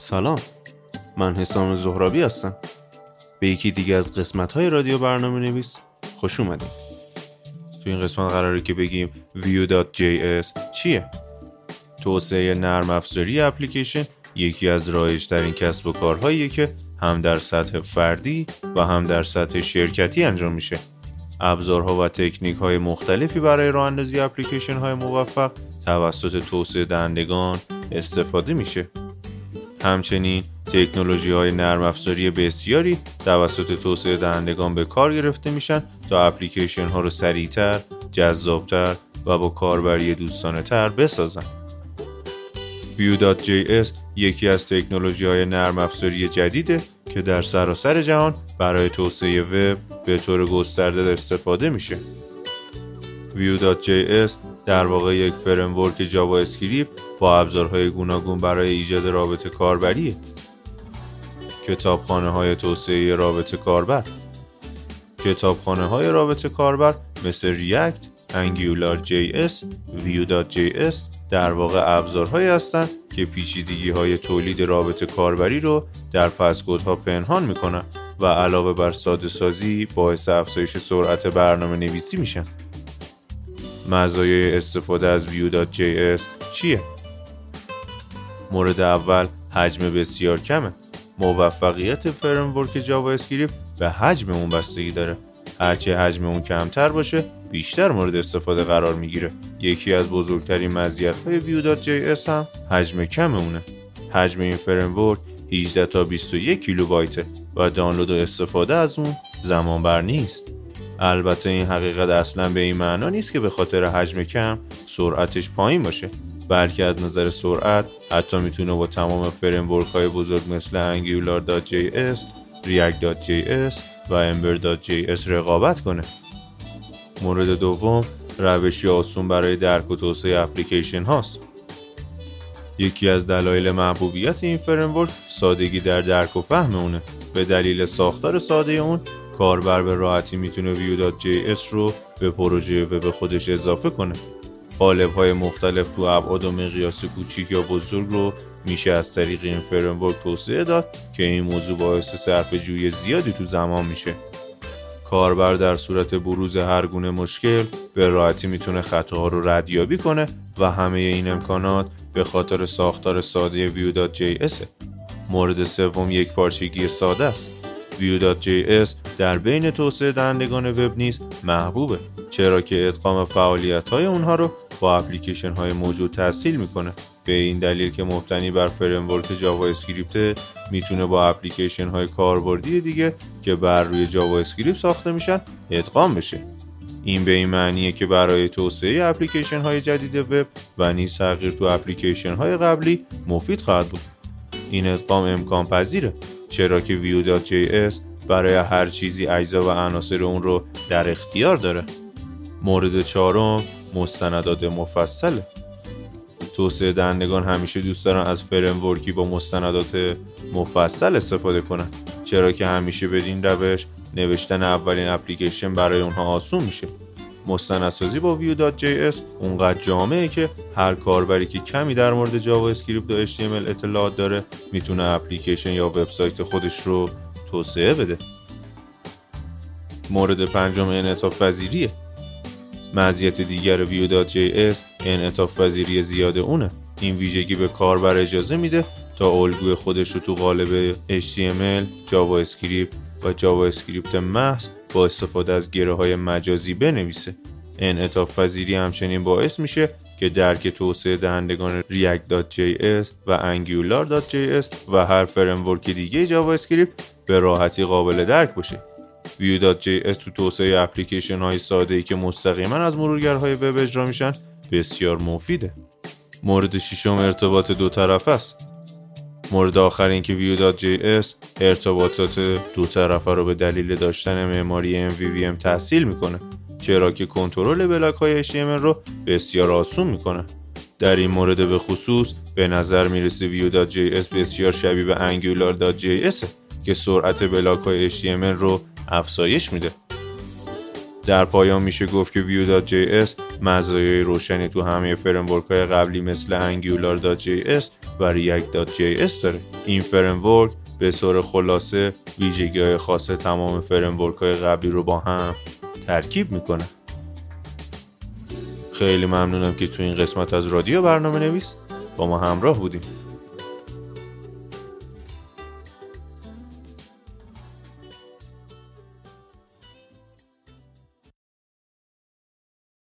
سلام. من حسام زهرابی هستم. به یکی دیگه از قسمت های رادیو برنامه نویس خوش اومدیم تو این قسمت قراره که بگیم Vue.js چیه؟ توسعه نرم افزاری اپلیکیشن یکی از رایج ترین کسب و کارهاییه که هم در سطح فردی و هم در سطح شرکتی انجام میشه. ابزارها و تکنیک های مختلفی برای راه اندازی اپلیکیشن های موفق توسط توسعه دهندگان استفاده میشه. همچنین تکنولوژی های نرم افزاری بسیاری توسط توسعه دهندگان به کار گرفته میشن تا اپلیکیشن ها رو سریعتر، جذابتر و با کاربری دوستانه تر بسازن. Vue.js یکی از تکنولوژی های نرم افزاری جدیده که در سراسر جهان برای توسعه وب به طور گسترده استفاده میشه. Vue.js در واقع یک framework JavaScript با ابزارهای گوناگون برای ایجاد رابط کاربریه. کتابخانه های توسعه رابط کاربر کتابخانه های رابط کاربر مثل React، Angular JS، Vue.js در واقع ابزارهایی هستند که پیچیدگی های تولید رابط کاربری رو در ها پنهان می‌کنن و علاوه بر ساده سازی باعث افزایش سرعت برنامه نویسی میشن. مزایای استفاده از Vue.js چیه؟ مورد اول حجم بسیار کمه. موفقیت framework JavaScript به حجم اون بستگی داره. هرچه حجم اون کمتر باشه بیشتر مورد استفاده قرار می‌گیره یکی از بزرگترین مزیت های Vue.js هم حجم کم اونه حجم این framework 18 تا 21 کیلوبایته و دانلود و استفاده از اون زمان بر نیست البته این حقیقت اصلا به این معنا نیست که به خاطر حجم کم سرعتش پایین باشه. بلکه از نظر سرعت حتی می‌تونه با تمام framework های بزرگ مثل Angular.js, React.js و Ember.js رقابت کنه. مورد دوم روشی آسون برای درک و توسعه اپلیکیشن هاست. یکی از دلایل محبوبیت این framework سادگی در درک و فهم اونه. به دلیل ساختار ساده اون کاربر به راحتی می‌تونه Vue.js رو به پروژه وب خودش اضافه کنه. قالب های مختلف تو ابعاد و مقیاس کوچیک یا بزرگ رو میشه از طریق این فریمورک توسعه داد که این موضوع باعث صرف جوی زیادی تو زمان میشه. کاربر در صورت بروز هر گونه مشکل به راحتی می‌تونه خطاها رو ردیابی کنه و همه این امکانات به خاطر ساختار ساده Vue.js مورد سوم یکپارچگی ساده است. Vue.js در بین توسعه دهندگان وب نیز محبوبه. چرا که ادغام فعالیت های اونها رو با اپلیکیشن های موجود تسهیل می‌کنه. به این دلیل که مبتنی بر framework JavaScript می‌تونه با اپلیکیشن های کاربردی دیگه که بر روی JavaScript ساخته میشن ادغام بشه. این به این معنیه که برای توسعه اپلیکیشن های جدید وب و نیز تغییر تو اپلیکیشن های قبلی مفید خواهد بود. این ادغام امکان پذیره چرا که Vue.js برای هر چیزی اجزا و عناصر اون رو در اختیار داره. مورد چهارم مستندات مفصله. توسعه دهندگان همیشه دوست دارن از framework ی با مستندات مفصل استفاده کنن. چرا که همیشه بدین روش نوشتن اولین اپلیکیشن برای اونها آسون میشه. مستندسازی با Vue.js اونقدر جامعه که هر کاربری که کمی در مورد JavaScript و HTML اطلاعات داره می‌تونه اپلیکیشن یا وبسایت خودش رو توسعه بده. مورد پنجم انعطاف پذیریه. مزیت دیگر Vue.js انعطاف پذیری زیاد اونه. این ویژگی به کاربر اجازه میده تا الگوی خودش رو تو قالب HTML، JavaScript و JavaScript محض با استفاده از گره های مجازی بنویسه. انعطاف پذیری همچنین باعث میشه که درک توسعه دهندگان React.js و Angular.js و هر framework دیگه JavaScript به راحتی قابل درک باشه. Vue.js تو توسعه اپلیکیشن های ساده ای که مستقیما از مرورگرهای وب اجرا میشن بسیار مفیده. مورد ششم ارتباط دو طرفه است. مورد آخر این که Vue.js ارتباطات دو طرفه رو به دلیل داشتن معماری MVVM تسهیل می‌کنه چرا که کنترل بلاک های HTML رو بسیار آسون می‌کنه. در این مورد به خصوص به نظر می‌رسه Vue.js بسیار شبیه به Angular.js که سرعت بلاک های HTML رو افزایش میده. در پایان میشه گفت که Vue.js مزایای روشنی تو همه framework های قبلی مثل Angular.js و React.js داره. این framework به طور خلاصه ویژگی های خاص تمام framework های قبلی رو با هم ترکیب می‌کنه. خیلی ممنونم که تو این قسمت از رادیو برنامه نویس. با ما همراه بودین.